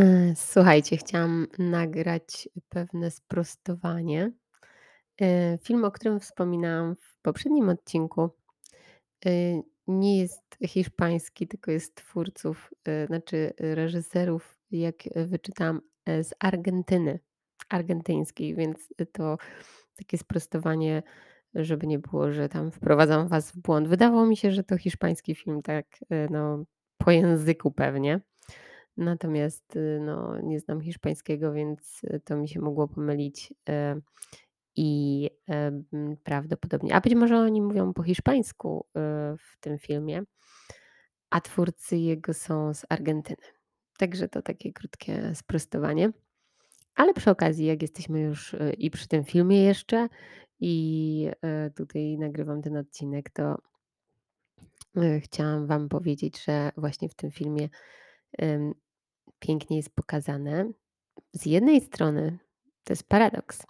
E, słuchajcie, chciałam nagrać pewne sprostowanie. E, film, o którym wspominałam w poprzednim odcinku, e, nie jest hiszpański, tylko jest twórców, znaczy reżyserów, jak wyczytałam, z Argentyny, argentyńskiej, więc to takie sprostowanie, żeby nie było, że tam wprowadzam was w błąd. Wydawało mi się, że to hiszpański film, tak, no, po języku pewnie. Natomiast, y, no, nie znam hiszpańskiego, więc y, to mi się mogło pomylić, e, i, em, prawdopodobnie a być może oni mówią po hiszpańsku, y, w tym filmie, a twórcy jego są z Argentyny. Także to takie krótkie sprostowanie. Ale przy okazji, jak jesteśmy już, i przy tym filmie jeszcze, i, e, tutaj nagrywam ten odcinek, to, chciałam wam powiedzieć, że właśnie w tym filmie, pięknie jest pokazane z jednej strony to jest paradoks.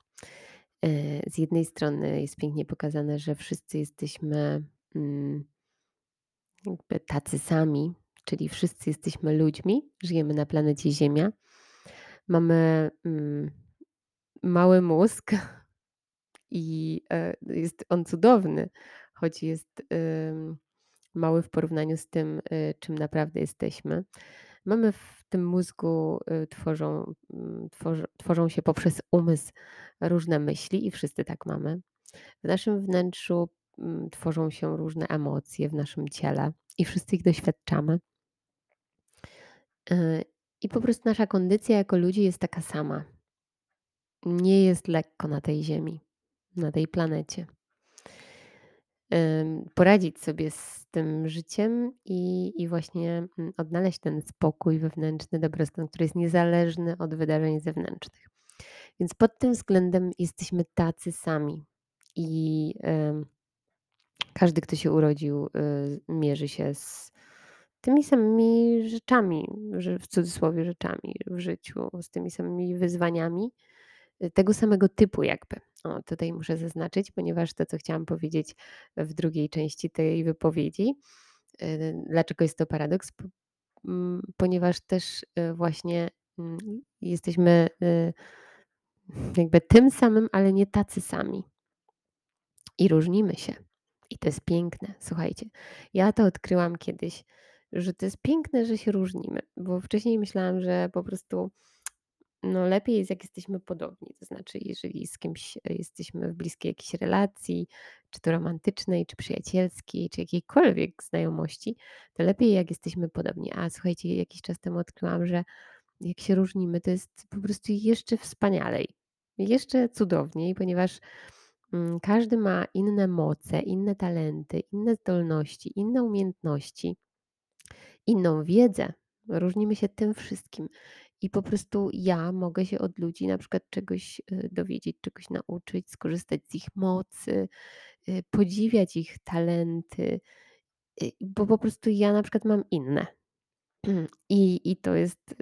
E, z jednej strony jest pięknie pokazane, że wszyscy jesteśmy, mm, jakby tacy sami, czyli wszyscy jesteśmy ludźmi, żyjemy na planecie Ziemia. Mamy, mm, mały mózg i, e, jest on cudowny, choć jest, mały w porównaniu z tym, y, czym naprawdę jesteśmy. Mamy tym mózgu, y, tworzą, mm, tworzą tworzą się poprzez umysł różne myśli i wszyscy tak mamy. W naszym wnętrzu, mm, tworzą się różne emocje w naszym ciele i wszyscy ich doświadczamy. Y, I po prostu nasza kondycja jako ludzi jest taka sama. Nie jest lekko na tej ziemi, na tej planecie. Poradzić sobie z tym życiem i i właśnie, mm, odnaleźć ten spokój wewnętrzny, dobrostan, który jest niezależny od wydarzeń zewnętrznych. Więc pod tym względem jesteśmy tacy sami i, każdy, kto się urodził, y, mierzy się z tymi samymi rzeczami, w cudzysłowie rzeczami w życiu, z tymi samymi wyzwaniami, tego samego typu jakby. O, tutaj muszę zaznaczyć, ponieważ to, co chciałam powiedzieć w drugiej części tej wypowiedzi, y, dlaczego jest to paradoks, mm, ponieważ też, y, właśnie, mm, jesteśmy, y, jakby tym samym, ale nie tacy sami. I różnimy się. I to jest piękne. Słuchajcie, ja to odkryłam kiedyś, że to jest piękne, że się różnimy, bo wcześniej myślałam, że po prostu no lepiej jest, jak jesteśmy podobni. To znaczy, jeżeli z kimś jesteśmy w bliskiej jakiejś relacji, czy to romantycznej, czy przyjacielskiej, czy jakiejkolwiek znajomości, to lepiej, jak jesteśmy podobni. A słuchajcie, jakiś czas temu odkryłam, że jak się różnimy, to jest po prostu jeszcze wspanialej, jeszcze cudowniej, ponieważ mm, każdy ma inne moce, inne talenty, inne zdolności, inne umiejętności, inną wiedzę. Różnimy się tym wszystkim. I po prostu ja mogę się od ludzi na przykład czegoś y, dowiedzieć, czegoś nauczyć, skorzystać z ich mocy, y, podziwiać ich talenty, y, bo po prostu ja na przykład mam inne. I, i to jest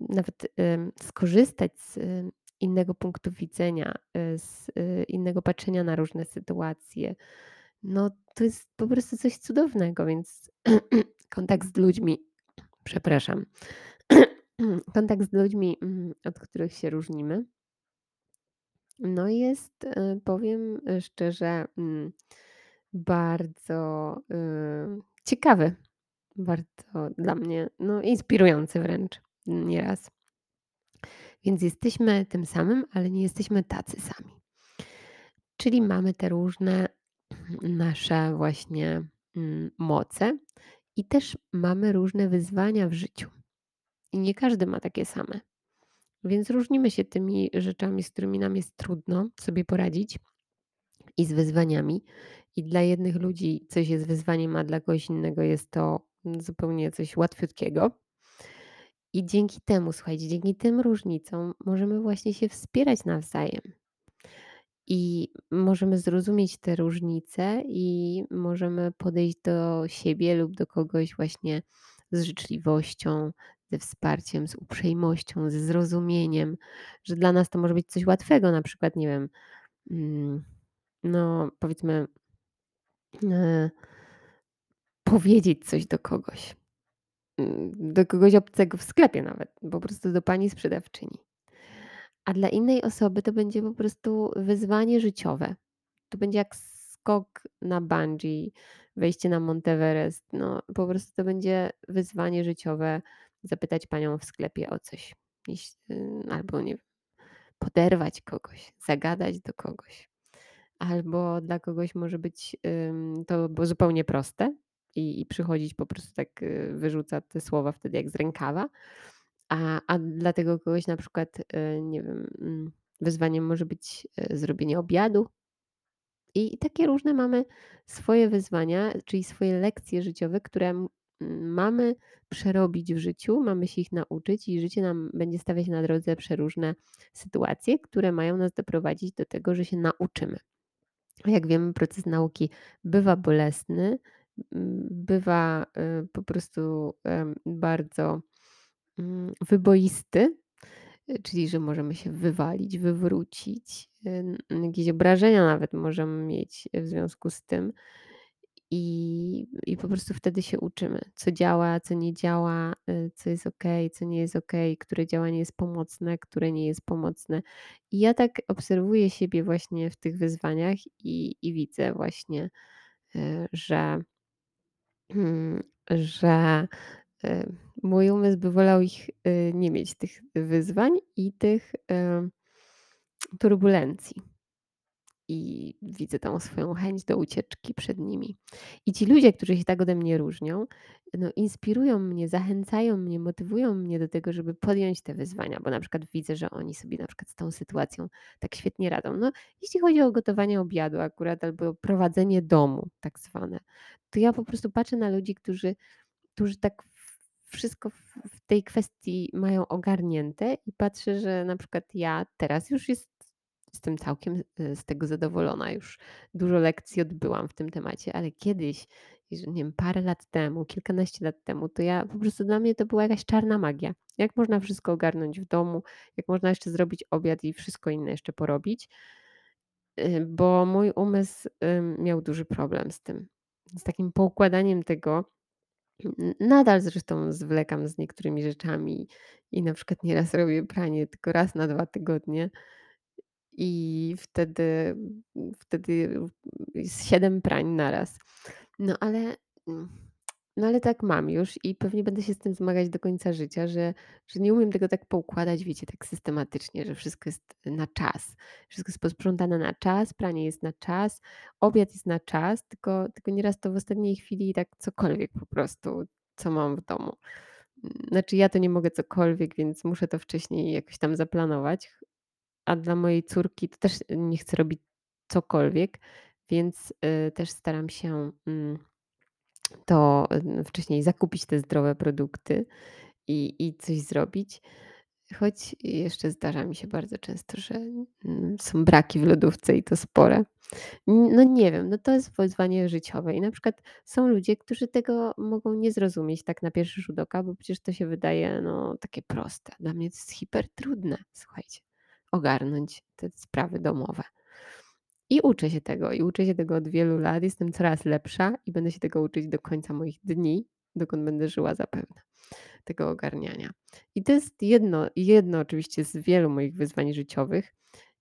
nawet skorzystać z innego punktu widzenia, z innego patrzenia na różne sytuacje. No to jest po prostu coś cudownego, więc kontakt z ludźmi, przepraszam, kontakt z ludźmi, mm, od których się różnimy, no jest, y, powiem y, szczerze, mm, bardzo y, ciekawy, bardzo dla mnie, no inspirujący wręcz nieraz. Więc jesteśmy tym samym, ale nie jesteśmy tacy sami. Czyli mamy te różne nasze właśnie mm, moce i też mamy różne wyzwania w życiu. I nie każdy ma takie same. Więc różnimy się tymi rzeczami, z którymi nam jest trudno sobie poradzić i z wyzwaniami. I dla jednych ludzi coś jest wyzwaniem, a dla kogoś innego jest to zupełnie coś łatwiutkiego. I dzięki temu, słuchajcie, dzięki tym różnicom możemy właśnie się wspierać nawzajem. I możemy zrozumieć te różnice i możemy podejść do siebie lub do kogoś właśnie z życzliwością, ze wsparciem, z uprzejmością, ze zrozumieniem, że dla nas to może być coś łatwego, na przykład, nie wiem, mm, no powiedzmy, e, powiedzieć coś do kogoś. mm, do kogoś obcego w sklepie nawet, po prostu do pani sprzedawczyni. A dla innej osoby to będzie po prostu wyzwanie życiowe. To będzie jak skok na bungee, wejście na Monteverest. No, po prostu to będzie wyzwanie życiowe zapytać panią w sklepie o coś. albo nie wiem, poderwać kogoś, zagadać do kogoś. Albo dla kogoś może być to zupełnie proste i, i przychodzić po prostu tak y, wyrzuca te słowa wtedy jak z rękawa. A, a dla tego kogoś na przykład, y, nie wiem, mm, wyzwaniem może być y, zrobienie obiadu. I takie różne mamy swoje wyzwania, czyli swoje lekcje życiowe, które mamy przerobić w życiu, mamy się ich nauczyć i życie nam będzie stawiać na drodze przeróżne sytuacje, które mają nas doprowadzić do tego, że się nauczymy. Jak wiemy, proces nauki bywa bolesny, bywa y, po prostu bardzo mm, wyboisty, y, czyli że możemy się wywalić, wywrócić, y, jakieś obrażenia nawet możemy mieć w związku z tym. I, I po prostu wtedy się uczymy, co działa, co nie działa, co jest ok, co nie jest ok, które działanie jest pomocne, które nie jest pomocne. I ja tak obserwuję siebie właśnie w tych wyzwaniach i, i widzę właśnie, że, mm, że mój umysł by wolał ich nie mieć, tych wyzwań i tych turbulencji i widzę tą swoją chęć do ucieczki przed nimi. I ci ludzie, którzy się tak ode mnie różnią, no, inspirują mnie, zachęcają mnie, motywują mnie do tego, żeby podjąć te wyzwania, bo na przykład widzę, że oni sobie na przykład z tą sytuacją tak świetnie radzą. No, jeśli chodzi o gotowanie obiadu akurat albo prowadzenie domu tak zwane, to ja po prostu patrzę na ludzi, którzy, którzy tak wszystko w tej kwestii mają ogarnięte i patrzę, że na przykład ja teraz już jest Jestem całkiem y, z tego zadowolona. Już dużo lekcji odbyłam w tym temacie, ale kiedyś, nie wiem, parę lat temu, kilkanaście lat temu, to ja po prostu dla mnie to była jakaś czarna magia. Jak można wszystko ogarnąć w domu, jak można jeszcze zrobić obiad i wszystko inne jeszcze porobić, y, bo mój umysł miał duży problem z tym, z takim poukładaniem tego. Nadal zresztą zwlekam z niektórymi rzeczami i na przykład nieraz robię pranie tylko raz na dwa tygodnie i wtedy wtedy jest 7 prań naraz. No ale mm, no ale tak mam już i pewnie będę się z tym zmagać do końca życia, że że nie umiem tego tak poukładać, wiecie, tak systematycznie, że wszystko jest na czas. Wszystko jest posprzątane na czas, pranie jest na czas, obiad jest na czas, tylko tylko nieraz to w ostatniej chwili tak cokolwiek po prostu, co mam w domu. Znaczy ja to nie mogę cokolwiek, więc muszę to wcześniej jakoś tam zaplanować a dla mojej córki to też nie chcę robić cokolwiek, więc y, też staram się mm, to y, wcześniej zakupić te zdrowe produkty i, i coś zrobić. Choć jeszcze zdarza mi się bardzo często, że mm, są braki w lodówce i to spore. No nie wiem, no to jest wyzwanie życiowe i na przykład są ludzie, którzy tego mogą nie zrozumieć tak na pierwszy rzut oka, bo przecież to się wydaje no takie proste. Dla mnie to jest hiper trudne, słuchajcie ogarnąć te sprawy domowe. I uczę się tego, i uczę się tego od wielu lat. Jestem coraz lepsza i będę się tego uczyć do końca moich dni, dokąd będę żyła zapewne, tego ogarniania. I to jest jedno, jedno oczywiście z wielu moich wyzwań życiowych.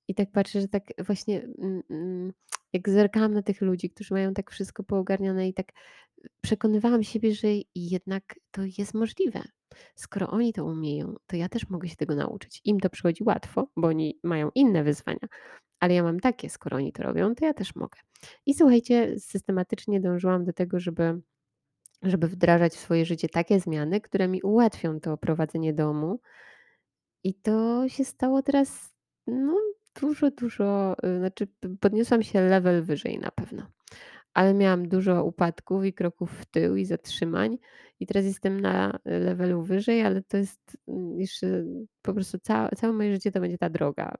I tak patrzę, że tak właśnie mm, mm, jak zerkałam na tych ludzi, którzy mają tak wszystko poogarniane i tak przekonywałam siebie, że jednak to jest możliwe. Skoro oni to umieją, to ja też mogę się tego nauczyć. Im to przychodzi łatwo, bo oni mają inne wyzwania, ale ja mam takie, skoro oni to robią, to ja też mogę. I słuchajcie, systematycznie dążyłam do tego, żeby, żeby wdrażać w swoje życie takie zmiany, które mi ułatwią to prowadzenie domu. I to się stało teraz no, dużo, dużo, y, znaczy podniosłam się level wyżej na pewno ale miałam dużo upadków i kroków w tył i zatrzymań i teraz jestem na levelu wyżej, ale to jest mm, jeszcze po prostu całe, całe moje życie to będzie ta droga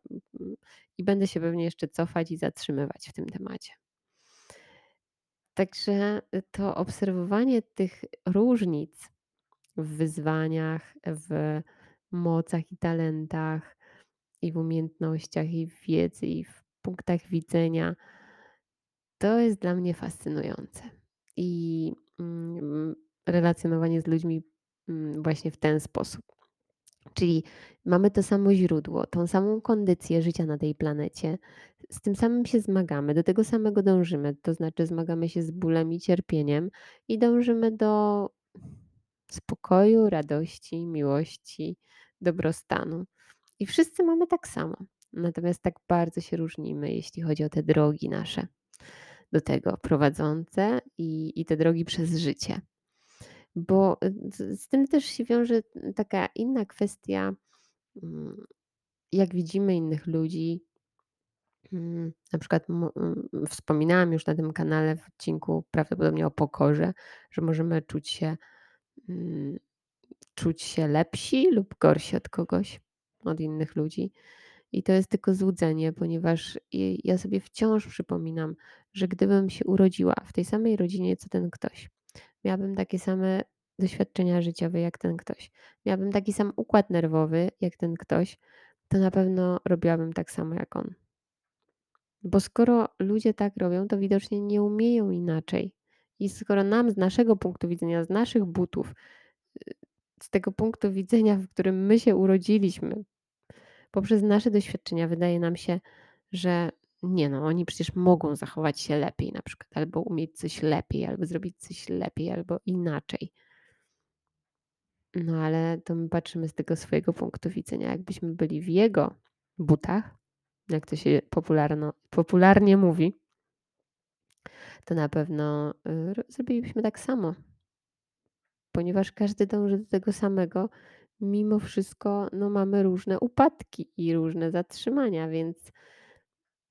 i będę się pewnie jeszcze cofać i zatrzymywać w tym temacie. Także to obserwowanie tych różnic w wyzwaniach, w mocach i talentach, i w umiejętnościach, i w wiedzy, i w punktach widzenia, to jest dla mnie fascynujące. I mm, relacjonowanie z ludźmi mm, właśnie w ten sposób. Czyli mamy to samo źródło, tą samą kondycję życia na tej planecie, z tym samym się zmagamy, do tego samego dążymy, to znaczy zmagamy się z bólem i cierpieniem i dążymy do spokoju, radości, miłości, dobrostanu. I wszyscy mamy tak samo. Natomiast tak bardzo się różnimy, jeśli chodzi o te drogi nasze do tego prowadzące i, i te drogi przez życie. Bo y, z, tym też się wiąże taka inna kwestia, mm, jak widzimy innych ludzi. Mm, na przykład mm, wspominałam już na tym kanale w odcinku prawdopodobnie o pokorze, że możemy czuć się, czuć się lepsi lub gorsi od kogoś, od innych ludzi. I to jest tylko złudzenie, ponieważ ja sobie wciąż przypominam, że gdybym się urodziła w tej samej rodzinie co ten ktoś, miałabym takie same doświadczenia życiowe jak ten ktoś, miałabym taki sam układ nerwowy jak ten ktoś, to na pewno robiłabym tak samo jak on. Bo skoro ludzie tak robią, to widocznie nie umieją inaczej. I skoro nam z naszego punktu widzenia, z naszych butów, y, z tego punktu widzenia, w którym my się urodziliśmy, poprzez nasze doświadczenia wydaje nam się, że nie no, oni przecież mogą zachować się lepiej na przykład, albo umieć coś lepiej, albo zrobić coś lepiej, albo inaczej. No ale to my patrzymy z tego swojego punktu widzenia. Jakbyśmy byli w jego butach, jak to się popularno, popularnie mówi, to na pewno y, zrobilibyśmy tak samo. Ponieważ każdy dąży do tego samego, mimo wszystko no, mamy różne upadki i różne zatrzymania, więc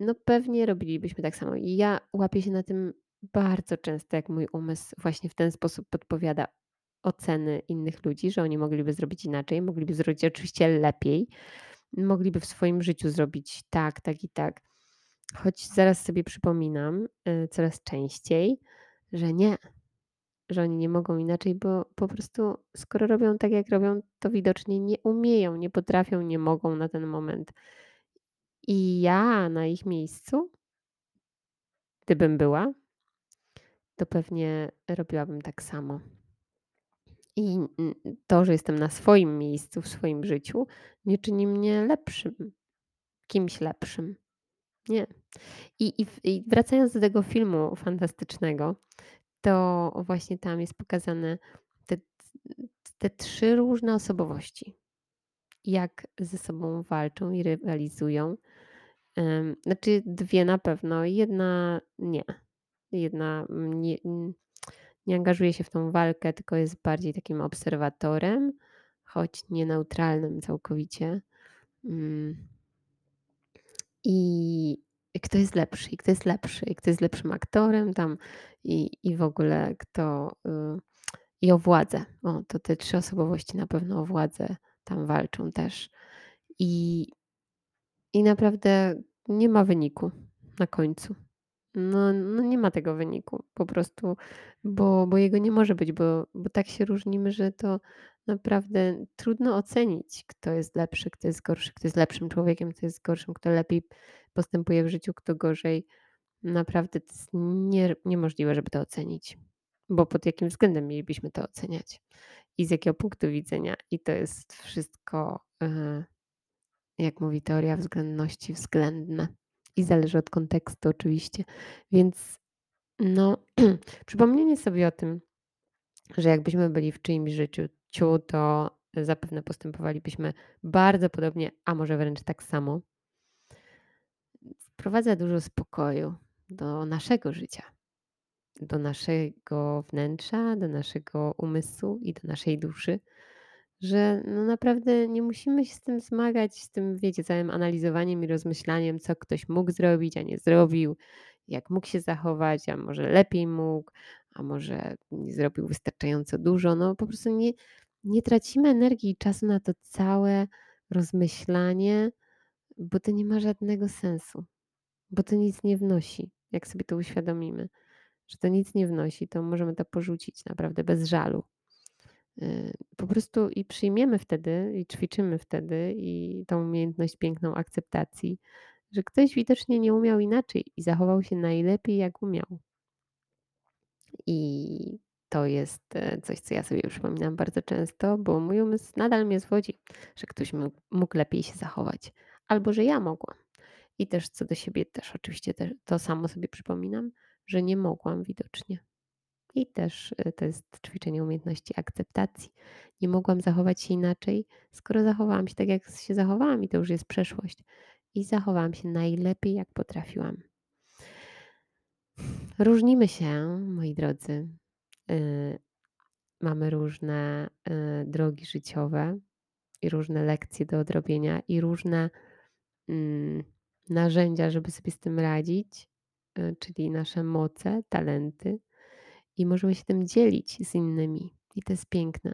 no pewnie robilibyśmy tak samo. I ja łapię się na tym bardzo często, jak mój umysł właśnie w ten sposób podpowiada oceny innych ludzi, że oni mogliby zrobić inaczej, mogliby zrobić oczywiście lepiej, mogliby w swoim życiu zrobić tak, tak i tak. Choć zaraz sobie przypominam y, coraz częściej, że nie, że oni nie mogą inaczej, bo po prostu skoro robią tak, jak robią, to widocznie nie umieją, nie potrafią, nie mogą na ten moment. I ja na ich miejscu, gdybym była, to pewnie robiłabym tak samo. I to, że jestem na swoim miejscu w swoim życiu, nie czyni mnie lepszym, kimś lepszym. Nie. I, i, I wracając do tego filmu fantastycznego, to właśnie tam jest pokazane te, te trzy różne osobowości. Jak ze sobą walczą i rywalizują. Znaczy, dwie na pewno, jedna nie. Jedna nie, nie angażuje się w tą walkę, tylko jest bardziej takim obserwatorem, choć nie neutralnym całkowicie. Mm. I kto jest lepszy, i kto jest lepszy, i kto jest lepszym aktorem tam, i, i w ogóle kto. Y, I o władzę. O, to te trzy osobowości na pewno o władzę tam walczą też. I, i naprawdę nie ma wyniku na końcu. No, no nie ma tego wyniku po prostu, bo, bo jego nie może być, bo, bo tak się różnimy, że to naprawdę trudno ocenić, kto jest lepszy, kto jest gorszy, kto jest lepszym człowiekiem, kto jest gorszym, kto lepiej postępuje w życiu, kto gorzej. Naprawdę to jest nie, niemożliwe, żeby to ocenić, bo pod jakim względem mielibyśmy to oceniać i z jakiego punktu widzenia. I to jest wszystko, e, jak mówi teoria względności, względne i zależy od kontekstu oczywiście. Więc no, przypomnienie sobie o tym, że jakbyśmy byli w czyimś życiu, to zapewne postępowalibyśmy bardzo podobnie, a może wręcz tak samo. Wprowadza dużo spokoju do naszego życia, do naszego wnętrza, do naszego umysłu i do naszej duszy że no naprawdę nie musimy się z tym zmagać, z tym, wiecie, całym analizowaniem i rozmyślaniem, co ktoś mógł zrobić, a nie zrobił, jak mógł się zachować, a może lepiej mógł, a może nie zrobił wystarczająco dużo. No po prostu nie, nie tracimy energii i czasu na to całe rozmyślanie, bo to nie ma żadnego sensu, bo to nic nie wnosi, jak sobie to uświadomimy, że to nic nie wnosi, to możemy to porzucić naprawdę bez żalu. Y, po prostu i przyjmiemy wtedy, i ćwiczymy wtedy, i tą umiejętność piękną akceptacji, że ktoś widocznie nie umiał inaczej i zachował się najlepiej, jak umiał. I to jest, e, coś, co ja sobie przypominam bardzo często, bo mój umysł nadal mnie zwodzi, że ktoś mógł mógł lepiej się zachować, albo że ja mogłam. I też co do siebie też oczywiście te to samo sobie przypominam, że nie mogłam widocznie. I też, y, to jest ćwiczenie umiejętności akceptacji. Nie mogłam zachować się inaczej, skoro zachowałam się tak, jak się zachowałam i to już jest przeszłość. I zachowałam się najlepiej, jak potrafiłam. Różnimy się, moi drodzy. Y, mamy różne, y, drogi życiowe i różne lekcje do odrobienia i różne, narzędzia, żeby sobie z tym radzić, y, czyli nasze moce, talenty i możemy się tym dzielić z innymi i to jest piękne.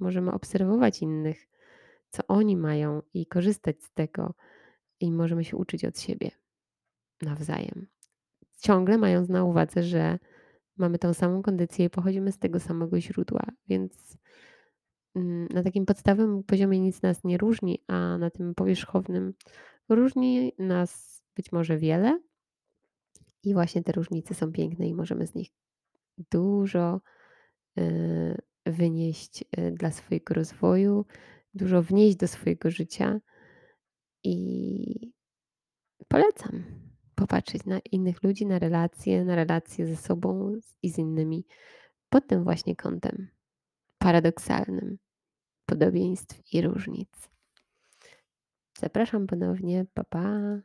Możemy obserwować innych, co oni mają i korzystać z tego i możemy się uczyć od siebie nawzajem. Ciągle mając na uwadze, że mamy tą samą kondycję i pochodzimy z tego samego źródła, więc, mm, na takim podstawowym poziomie nic nas nie różni, a na tym powierzchownym różni nas być może wiele. I właśnie te różnice są piękne i możemy z nich dużo, y, wynieść, y, dla swojego rozwoju, dużo wnieść do swojego życia. I polecam popatrzeć na innych ludzi, na relacje, na relacje ze sobą i z innymi pod tym właśnie kątem paradoksalnym podobieństw i różnic. Zapraszam ponownie. Pa, pa.